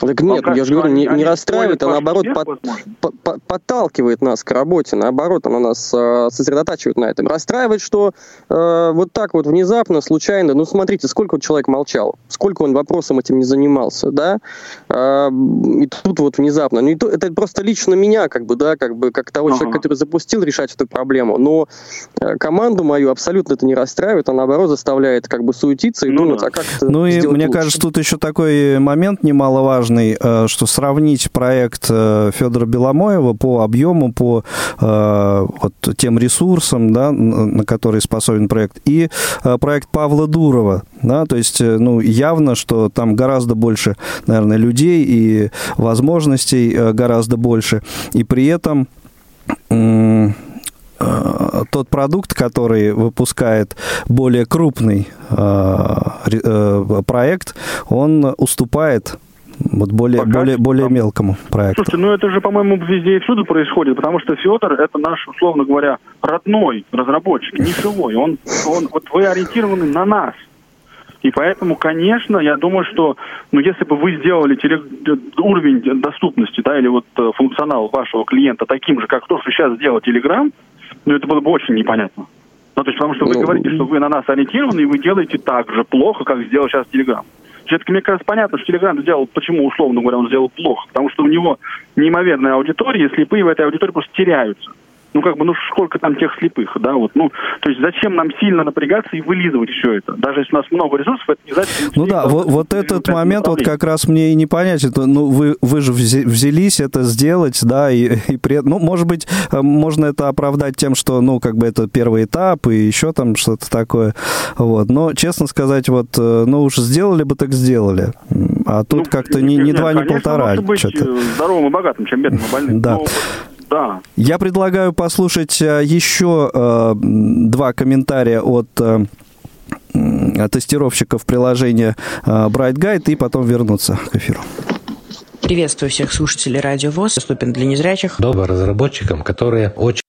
Так нет, я же говорю, не, не расстраивает, а наоборот под, под, под, подталкивает нас к работе, наоборот, она нас э, сосредотачивает на этом. Расстраивает, что э, вот так вот внезапно, случайно, ну смотрите, сколько вот человек молчал, сколько он вопросом этим не занимался, да, э, и тут вот внезапно, ну то, это просто лично меня, как бы, да, как бы, как того ага. человека, который запустил решать эту проблему, но э, команду мою абсолютно это не расстраивает, а наоборот заставляет как бы суетиться и ну, думать, а как это Ну и мне лучше. кажется, тут еще такой момент немаловажный, важный, э, что сравнить проект э, Федора Беломоева по объему, по э, вот, тем ресурсам, да, на которые способен проект, и проект Павла Дурова. Да, то есть, ну, явно, что там гораздо больше, наверное, людей и возможностей гораздо больше. И при этом тот продукт, который выпускает более крупный проект, он уступает вот более, Пока более, более мелкому проекту. Слушайте, ну это же, по-моему, везде и всюду происходит, потому что Федор это наш, условно говоря, родной разработчик, не живой. Он, он, вот вы ориентированы на нас. И поэтому, конечно, я думаю, что, ну, если бы вы сделали теле... уровень доступности, да, или вот э, функционал вашего клиента таким же, как то, что сейчас сделал Telegram, ну, это было бы очень непонятно. Ну, то есть, потому что вы ну, говорите, что вы на нас ориентированы, и вы делаете так же плохо, как сделал сейчас Telegram. Все-таки, мне кажется, понятно, что Телеграм сделал, почему, условно говоря, он сделал плохо. Потому что у него неимоверная аудитория, и слепые в этой аудитории просто теряются ну, как бы, ну, сколько там тех слепых, да, вот, ну, то есть зачем нам сильно напрягаться и вылизывать все это? Даже если у нас много ресурсов, это не значит... Ну да, вот, вот этот момент вот как раз мне и не понять, это, ну, вы, вы же взялись это сделать, да, и, и при ну, может быть, э, можно это оправдать тем, что, ну, как бы это первый этап и еще там что-то такое, вот, но, честно сказать, вот, э, ну, уж сделали бы, так сделали, а тут ну, как-то не, не два, не полтора. Быть э, здоровым и богатым, чем бедным и больным. Да. Но да. Я предлагаю послушать э, еще э, два комментария от э, тестировщиков приложения э, Bright Guide и потом вернуться к эфиру. Приветствую всех слушателей Радио ВОЗ, доступен для незрячих. Добрым разработчикам, которые очень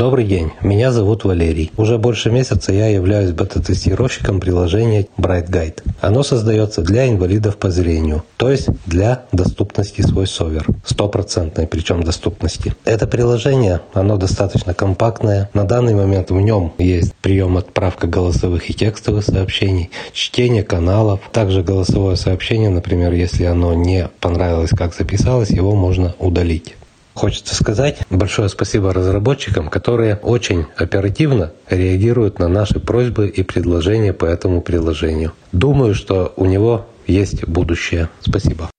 Добрый день, меня зовут Валерий. Уже больше месяца я являюсь бета-тестировщиком приложения Bright Guide. Оно создается для инвалидов по зрению, то есть для доступности свой совер. Стопроцентной причем доступности. Это приложение, оно достаточно компактное. На данный момент в нем есть прием отправка голосовых и текстовых сообщений, чтение каналов, также голосовое сообщение, например, если оно не понравилось, как записалось, его можно удалить. Хочется сказать большое спасибо разработчикам, которые очень оперативно реагируют на наши просьбы и предложения по этому приложению. Думаю, что у него есть будущее. Спасибо.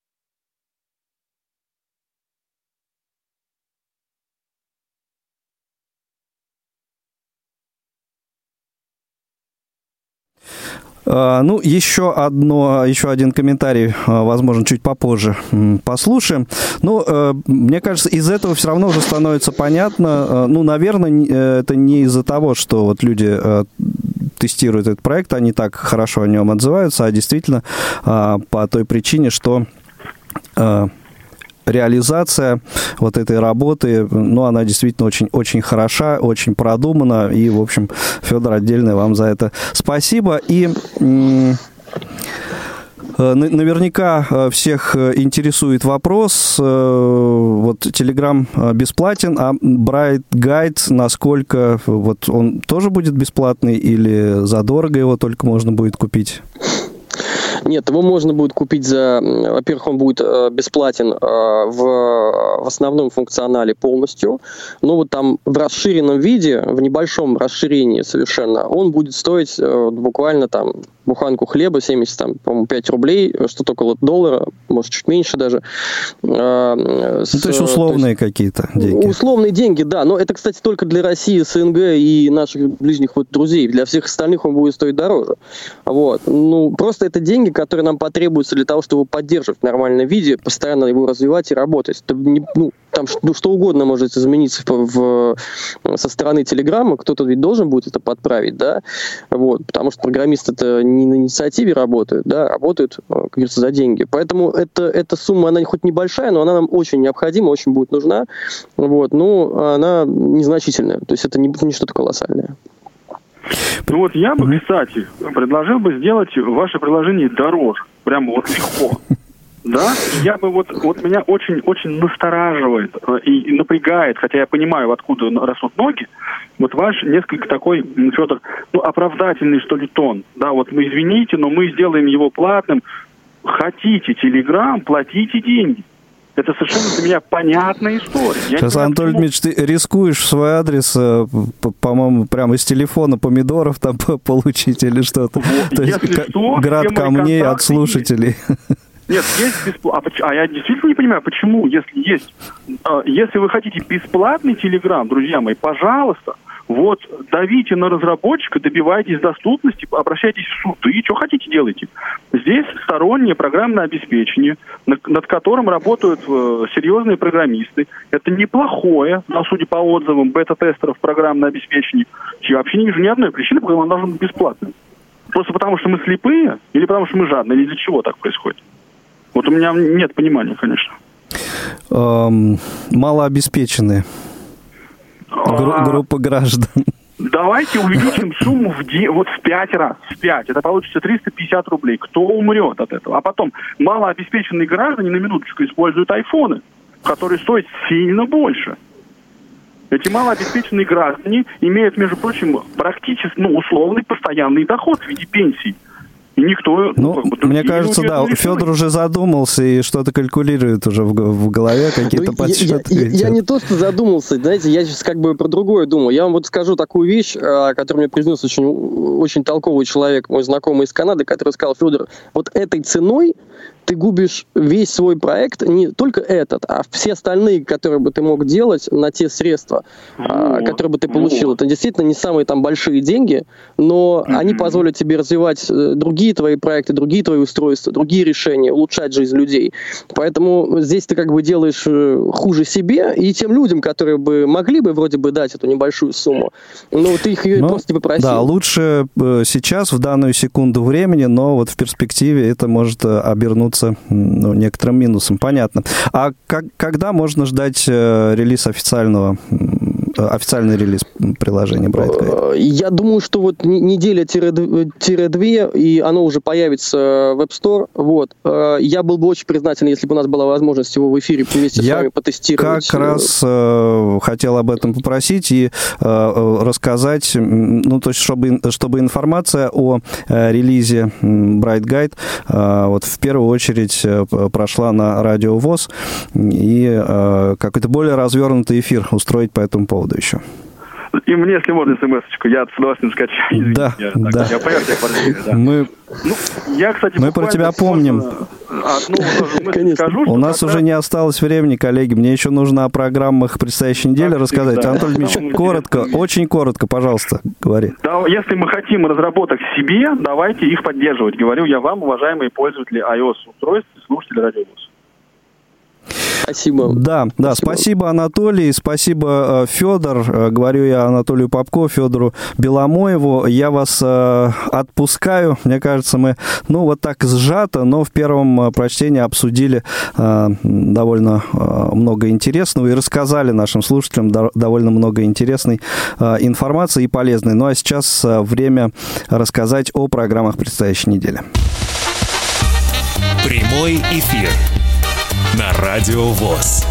Ну, еще одно, еще один комментарий, а, возможно, чуть попозже послушаем. Ну, э, мне кажется, из этого все равно уже становится понятно. Э, ну, наверное, э, это не из-за того, что вот люди тестируют этот проект, они так хорошо о нем отзываются, а действительно по той причине, что реализация вот этой работы, ну, она действительно очень, очень хороша, очень продумана, и, в общем, Федор, отдельное вам за это спасибо. И э, Наверняка э, всех э, интересует вопрос. Вот Telegram бесплатен, а Bright Guide, насколько вот он тоже будет бесплатный или задорого его только можно будет купить? Нет, его можно будет купить за... Во-первых, он будет э, бесплатен э, в, в основном функционале полностью. Но вот там в расширенном виде, в небольшом расширении совершенно, он будет стоить э, буквально там буханку хлеба 70, там, по-моему, 5 рублей, что-то около доллара, может, чуть меньше даже. А, с, ну, то есть условные то есть, какие-то деньги. Условные деньги, да. Но это, кстати, только для России, СНГ и наших ближних вот друзей. Для всех остальных он будет стоить дороже. Вот. Ну, просто это деньги, которые нам потребуются для того, чтобы поддерживать в нормальном виде, постоянно его развивать и работать. Ну, там ну, что угодно может измениться в, в, со стороны Телеграма, кто-то ведь должен будет это подправить, да, вот, потому что программисты это не на инициативе работают, да, работают, э, как говорится, за деньги. Поэтому это, эта сумма, она хоть небольшая, но она нам очень необходима, очень будет нужна, вот, ну, она незначительная, то есть это не, не что-то колоссальное. Ну вот я бы, кстати, предложил бы сделать ваше приложение дороже, прямо вот легко. Да, я бы вот, вот меня очень-очень настораживает э, и напрягает, хотя я понимаю, откуда растут ноги, вот ваш несколько такой, Федор, ну, оправдательный, что ли, тон. Да, вот мы извините, но мы сделаем его платным. Хотите Телеграм, платите деньги. Это совершенно для меня понятная история. Я Сейчас, Анатолий Дмитриевич, ты рискуешь в свой адрес, э, по-моему, прямо из телефона помидоров там получить или что-то. Вот, То есть, что, град камней от слушателей. Есть. Нет, есть бесплатно. А, а я действительно не понимаю, почему, если есть... А, если вы хотите бесплатный Телеграм, друзья мои, пожалуйста, вот, давите на разработчика, добивайтесь доступности, обращайтесь в суды, что хотите делайте. Здесь стороннее программное обеспечение, над которым работают э, серьезные программисты. Это неплохое, на судя по отзывам бета-тестеров программное обеспечение. Я вообще не вижу ни одной причины, по которой оно должно быть бесплатным. Просто потому, что мы слепые, или потому, что мы жадные, или из-за чего так происходит? Вот у меня нет понимания, конечно. Малообеспеченные. Гру- а... группа граждан. Давайте увеличим сумму в де... вот в пять раз, в пять. Это получится 350 рублей. Кто умрет от этого? А потом малообеспеченные граждане на минуточку используют айфоны, которые стоят сильно больше. Эти малообеспеченные граждане имеют, между прочим, практически, ну, условный постоянный доход в виде пенсий. И никто... Ну, ну мне кажется, да, Федор уже задумался и что-то калькулирует уже в, в голове, какие-то ну, подсчеты. Я, я, я не то, что задумался, знаете, я сейчас как бы про другое думаю. Я вам вот скажу такую вещь, а, которую мне признался очень, очень толковый человек, мой знакомый из Канады, который сказал, Федор, вот этой ценой ты губишь весь свой проект, не только этот, а все остальные, которые бы ты мог делать на те средства, вот, которые бы ты получил. Вот. Это действительно не самые там большие деньги, но mm-hmm. они позволят тебе развивать э, другие твои проекты, другие твои устройства, другие решения, улучшать жизнь людей. Поэтому здесь ты как бы делаешь э, хуже себе и тем людям, которые бы могли бы вроде бы дать эту небольшую сумму, но ты их ее ну, просто не попросил. Да, лучше э, сейчас, в данную секунду времени, но вот в перспективе это может обернуться обернуться ну, некоторым минусом, понятно. А как, когда можно ждать э, релиз официального официальный релиз приложения Bright э, Я думаю, что вот неделя-две, и оно уже появится в App Store. Вот. Э, я был бы очень признателен, если бы у нас была возможность его в эфире вместе Я с вами потестировать. как раз э, хотел об этом попросить и э, рассказать, ну, то есть, чтобы, чтобы информация о э, релизе Bright Guide э, вот в первую очередь прошла на Радио ВОЗ и э, какой-то более развернутый эфир устроить по этому поводу еще. И мне, если можно, смс-очку, я с удовольствием скачаю. Извините, да, я, да. Так, я понял, я квартире, да. Мы, ну, я, кстати, мы про тебя помним. Одну Конечно. Скажу, У нас уже не осталось времени, коллеги. Мне еще нужно о программах предстоящей недели так, рассказать. Да. Анатолий Дмитриевич, коротко, очень коротко, пожалуйста, говори. Да, если мы хотим разработок себе, давайте их поддерживать. Говорю я вам, уважаемые пользователи iOS-устройств и слушатели радиовоз. Спасибо. Да, да, спасибо, Анатолий, спасибо, Федор. Говорю я Анатолию Попко, Федору Беломоеву. Я вас отпускаю. Мне кажется, мы, ну, вот так сжато, но в первом прочтении обсудили довольно много интересного и рассказали нашим слушателям довольно много интересной информации и полезной. Ну, а сейчас время рассказать о программах предстоящей недели. Прямой эфир на Радио ВОЗ.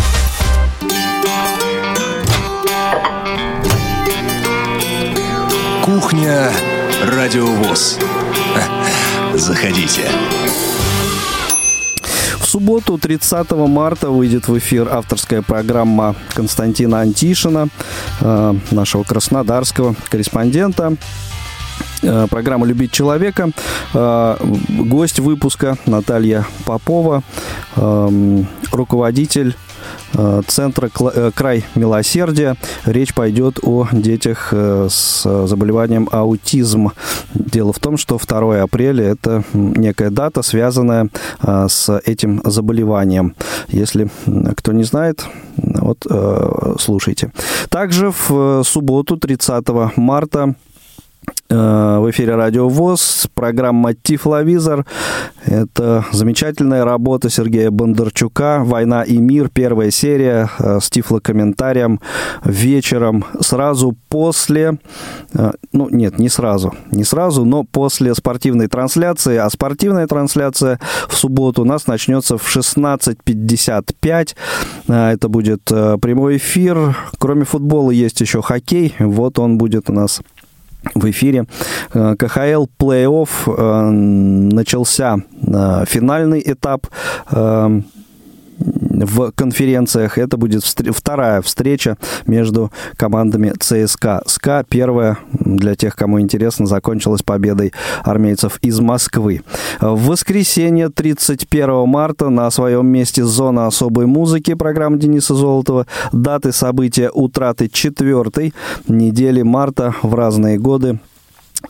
Кухня Радио ВОЗ. Заходите. В субботу, 30 марта, выйдет в эфир авторская программа Константина Антишина, нашего краснодарского корреспондента программа «Любить человека». Гость выпуска Наталья Попова, руководитель Центра «Край милосердия». Речь пойдет о детях с заболеванием аутизм. Дело в том, что 2 апреля – это некая дата, связанная с этим заболеванием. Если кто не знает, вот слушайте. Также в субботу, 30 марта, в эфире Радио ВОЗ, программа «Тифловизор». Это замечательная работа Сергея Бондарчука «Война и мир», первая серия с тифлокомментарием вечером сразу после, ну нет, не сразу, не сразу, но после спортивной трансляции, а спортивная трансляция в субботу у нас начнется в 16.55, это будет прямой эфир, кроме футбола есть еще хоккей, вот он будет у нас в эфире. КХЛ плей-офф начался финальный этап в конференциях. Это будет вторая встреча между командами ЦСКА. СКА первая, для тех, кому интересно, закончилась победой армейцев из Москвы. В воскресенье, 31 марта, на своем месте «Зона особой музыки» программа Дениса Золотова. Даты события утраты четвертой недели марта в разные годы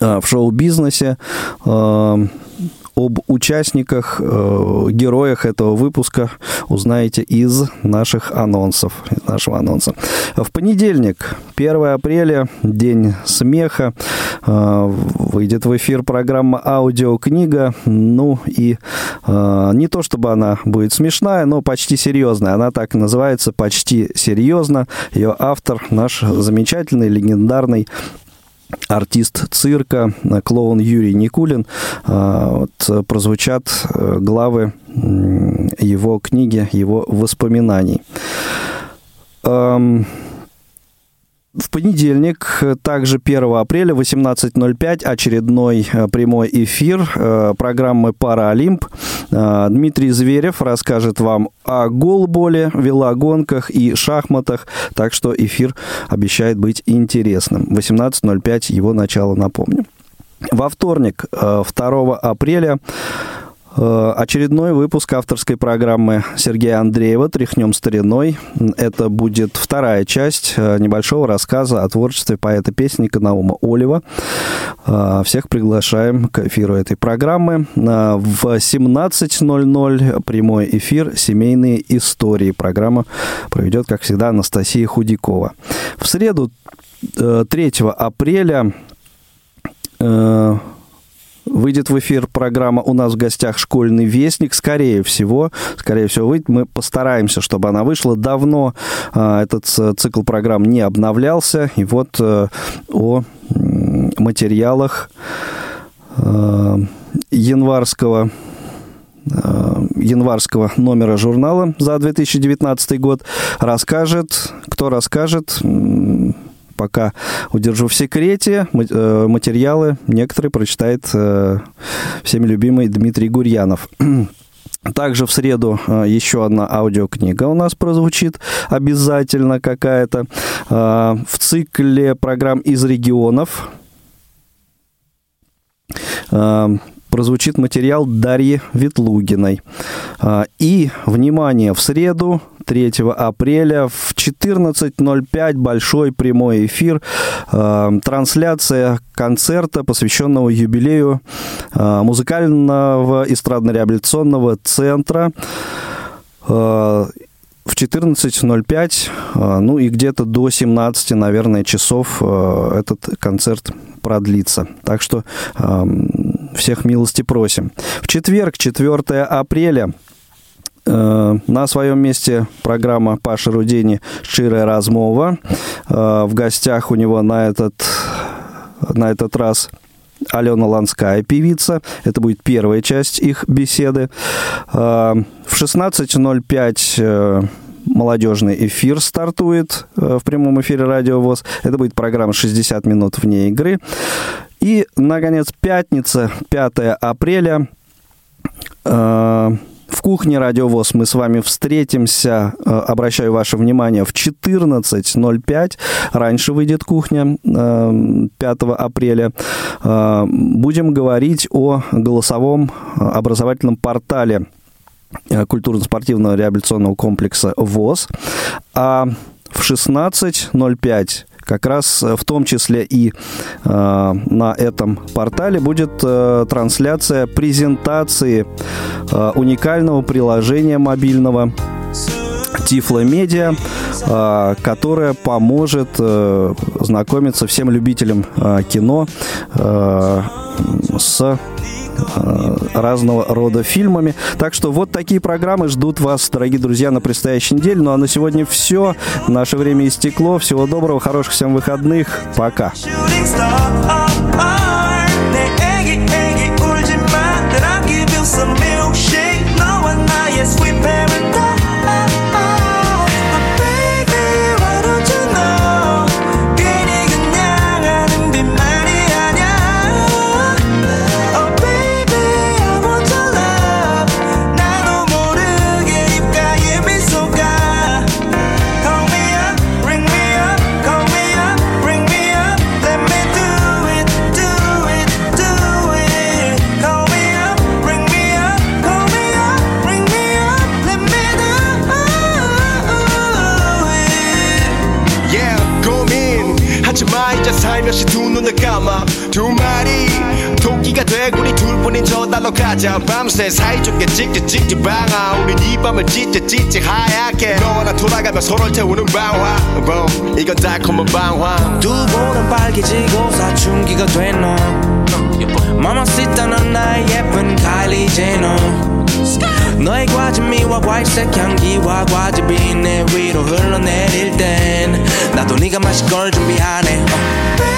в шоу-бизнесе об участниках, э, героях этого выпуска узнаете из наших анонсов, из нашего анонса. В понедельник, 1 апреля, день смеха, э, выйдет в эфир программа «Аудиокнига». Ну и э, не то, чтобы она будет смешная, но почти серьезная. Она так и называется «Почти серьезно». Ее автор наш замечательный, легендарный артист цирка, клоун Юрий Никулин. Вот, прозвучат главы его книги, его воспоминаний. В понедельник, также 1 апреля, 18.05, очередной прямой эфир программы «Паралимп». Дмитрий Зверев расскажет вам о голболе, велогонках и шахматах, так что эфир обещает быть интересным. 18.05 его начало, напомню. Во вторник, 2 апреля, Очередной выпуск авторской программы Сергея Андреева «Тряхнем стариной». Это будет вторая часть небольшого рассказа о творчестве поэта-песенника Наума Олева. Всех приглашаем к эфиру этой программы. В 17.00 прямой эфир «Семейные истории». Программа проведет, как всегда, Анастасия Худякова. В среду 3 апреля выйдет в эфир программа «У нас в гостях школьный вестник». Скорее всего, скорее всего, выйдет. Мы постараемся, чтобы она вышла. Давно э, этот цикл программ не обновлялся. И вот э, о материалах э, январского январского номера журнала за 2019 год расскажет, кто расскажет, пока удержу в секрете. Материалы некоторые прочитает всеми любимый Дмитрий Гурьянов. Также в среду еще одна аудиокнига у нас прозвучит обязательно какая-то. В цикле программ из регионов прозвучит материал Дарьи Ветлугиной. А, и, внимание, в среду, 3 апреля в 14.05 большой прямой эфир, а, трансляция концерта, посвященного юбилею а, музыкального эстрадно-реабилитационного центра в 14.05, ну и где-то до 17, наверное, часов этот концерт продлится. Так что всех милости просим. В четверг, 4 апреля, э, на своем месте программа Паши Рудини «Ширая размова». Э, в гостях у него на этот, на этот раз Алена Ланская, певица. Это будет первая часть их беседы. Э, в 16.05 молодежный эфир стартует в прямом эфире Радио ВОЗ. Это будет программа «60 минут вне игры». И, наконец, пятница, 5 апреля. Э, в кухне Радиовоз мы с вами встретимся, э, обращаю ваше внимание, в 14.05. Раньше выйдет кухня 5 э, апреля. Будем говорить о голосовом образовательном портале культурно-спортивного реабилитационного комплекса ВОЗ. А в 16.05 как раз э, в том числе и э, на этом портале будет э, трансляция презентации э, уникального приложения мобильного Тифло Медиа, э, которая поможет э, знакомиться всем любителям кино с разного рода фильмами. Так что вот такие программы ждут вас, дорогие друзья, на предстоящей неделе. Ну а на сегодня все. Наше время истекло. Всего доброго, хороших всем выходных. Пока. sweet 달러 가자. 밤새 사이좋게 찍찍 찍찍 방아. 우린 이 밤을 찢찍 찢찍 하얗게. 너와 나 돌아가며 서로를 태우는 방화. 뭐 이건 달콤한 방화. 두 볼은 빨개지고 사춘기가 된너 마마시타 넌 나의 예쁜 카일리 제너 너의 과즙미와 갈색 향기와 과즙이 내 위로 흘러내릴 땐 나도 네가 마실 걸 준비하네